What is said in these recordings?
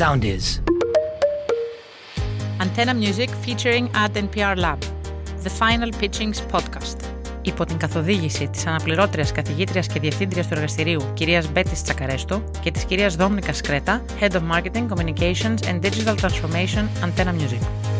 Sound is. Antenna Music featuring Ad NPR Lab. The Final Pitchings Podcast. Υπό την καθοδήγηση της αναπληρώτριας καθηγήτριας και διευθύντριας του εργαστηρίου κυρίας Μπέτης Τσακαρέστο και της κυρίας Δόμνικα Σκρέτα, Head of Marketing, Communications and Digital Transformation Antenna Music.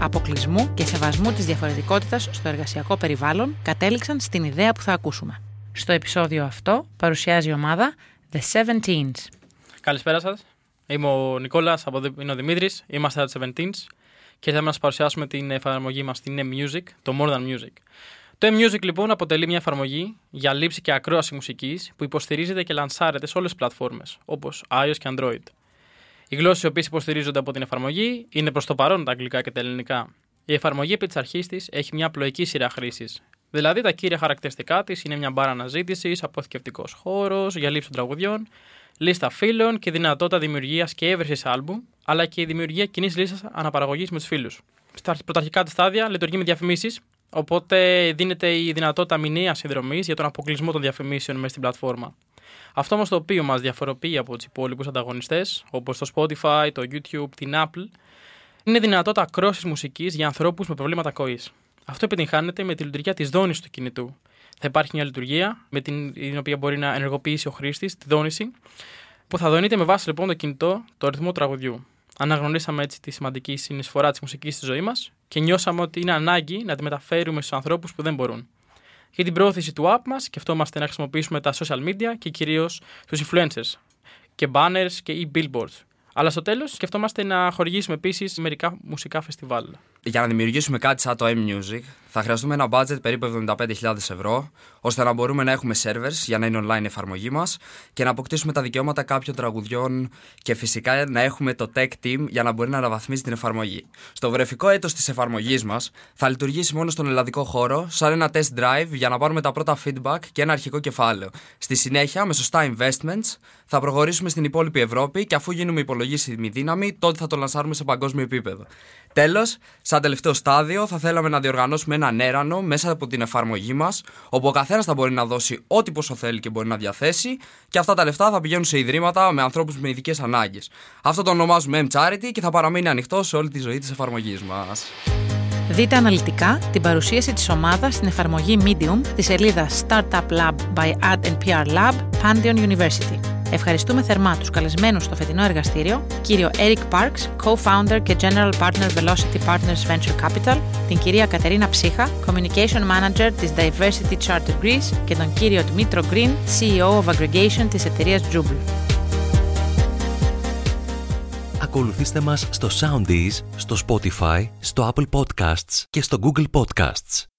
αποκλεισμού και σεβασμού της διαφορετικότητας στο εργασιακό περιβάλλον κατέληξαν στην ιδέα που θα ακούσουμε. Στο επεισόδιο αυτό παρουσιάζει η ομάδα The Seventeens. Καλησπέρα σας. Είμαι ο Νικόλας, είναι ο Δημήτρης. Είμαστε τα Seventeens και θέλουμε να σα παρουσιάσουμε την εφαρμογή μας, την M-Music, το More Than Music. Το M-Music λοιπόν αποτελεί μια εφαρμογή για λήψη και ακρόαση μουσικής που υποστηρίζεται και λανσάρεται σε όλες τις πλατφόρμες όπως iOS και Android. Οι γλώσσε οι οποίε υποστηρίζονται από την εφαρμογή είναι προς το παρόν τα αγγλικά και τα ελληνικά. Η εφαρμογή επί της αρχής της έχει μια πλοϊκή σειρά χρήσης. Δηλαδή, τα κύρια χαρακτηριστικά της είναι μια μπάρα αναζήτησης, αποθηκευτικός χώρος για λήψη των τραγουδιών, λίστα φίλων και δυνατότητα δημιουργίας και έβρεσης άλμπου, αλλά και η δημιουργία κοινής λίστας αναπαραγωγής με τους φίλους. Στα πρωταρχικά τη στάδια λειτουργεί με διαφημίσεις, οπότε δίνεται η δυνατότητα μηνιαία συνδρομής για τον αποκλεισμό των διαφημίσεων μέσα στην πλατφόρμα. Αυτό όμως το οποίο μας διαφοροποιεί από τους υπόλοιπους ανταγωνιστές, όπως το Spotify, το YouTube, την Apple, είναι η δυνατότητα ακρόσης μουσικής για ανθρώπους με προβλήματα ακοής. Αυτό επιτυγχάνεται με τη λειτουργία της δόνησης του κινητού. Θα υπάρχει μια λειτουργία με την, την οποία μπορεί να ενεργοποιήσει ο χρήστης τη δόνηση, που θα δονείται με βάση λοιπόν το κινητό το ρυθμό τραγουδιού. Αναγνωρίσαμε έτσι τη σημαντική συνεισφορά της μουσικής στη ζωή μας και νιώσαμε ότι είναι ανάγκη να τη μεταφέρουμε στους ανθρώπους που δεν μπορούν. Για την πρόθεση του app μας, σκεφτόμαστε να χρησιμοποιήσουμε τα social media και κυρίως τους influencers και banners και e-billboards. Αλλά στο τέλος σκεφτόμαστε να χορηγήσουμε επίσης μερικά μουσικά φεστιβάλ. Για να δημιουργήσουμε κάτι σαν το M-Music, θα χρειαστούμε ένα budget περίπου 75.000 ευρώ, ώστε να μπορούμε να έχουμε servers για να είναι online η εφαρμογή μας και να αποκτήσουμε τα δικαιώματα κάποιων τραγουδιών και φυσικά να έχουμε το tech team για να μπορεί να αναβαθμίσει την εφαρμογή. Στο βρεφικό έτος της εφαρμογής μας θα λειτουργήσει μόνο στον ελλαδικό χώρο, σαν ένα test drive για να πάρουμε τα πρώτα feedback και ένα αρχικό κεφάλαιο. Στη συνέχεια, με σωστά investments, θα προχωρήσουμε στην υπόλοιπη Ευρώπη και αφού γίνουμε υπολογίσιμη δύναμη, τότε θα το λανσάρουμε σε παγκόσμιο επίπεδο. Τέλος, σαν τελευταίο στάδιο, θα θέλαμε να διοργανώσουμε έναν έρανο μέσα από την εφαρμογή μας, όπου ο καθένας θα μπορεί να δώσει ό,τι πόσο θέλει και μπορεί να διαθέσει, και αυτά τα λεφτά θα πηγαίνουν σε ιδρύματα με ανθρώπους με ειδικές ανάγκες. Αυτό το ονομάζουμε M-Charity και θα παραμείνει ανοιχτό σε όλη τη ζωή της εφαρμογής μας. Δείτε αναλυτικά την παρουσίαση της ομάδας στην εφαρμογή Medium της σελίδα Startup Lab by Ad PR Lab, Pantheon University. Ευχαριστούμε θερμά τους καλεσμένους στο φετινό εργαστήριο, κύριο Eric Parks, Co-Founder και General Partner Velocity Partners Venture Capital, την κυρία Κατερίνα Ψύχα, Communication Manager της Diversity Charter Greece και τον κύριο Dmitro Green, CEO of Aggregation της εταιρείας Jubel. Ακολουθήστε μας στο Soundees, στο Spotify, στο Apple Podcasts και στο Google Podcasts.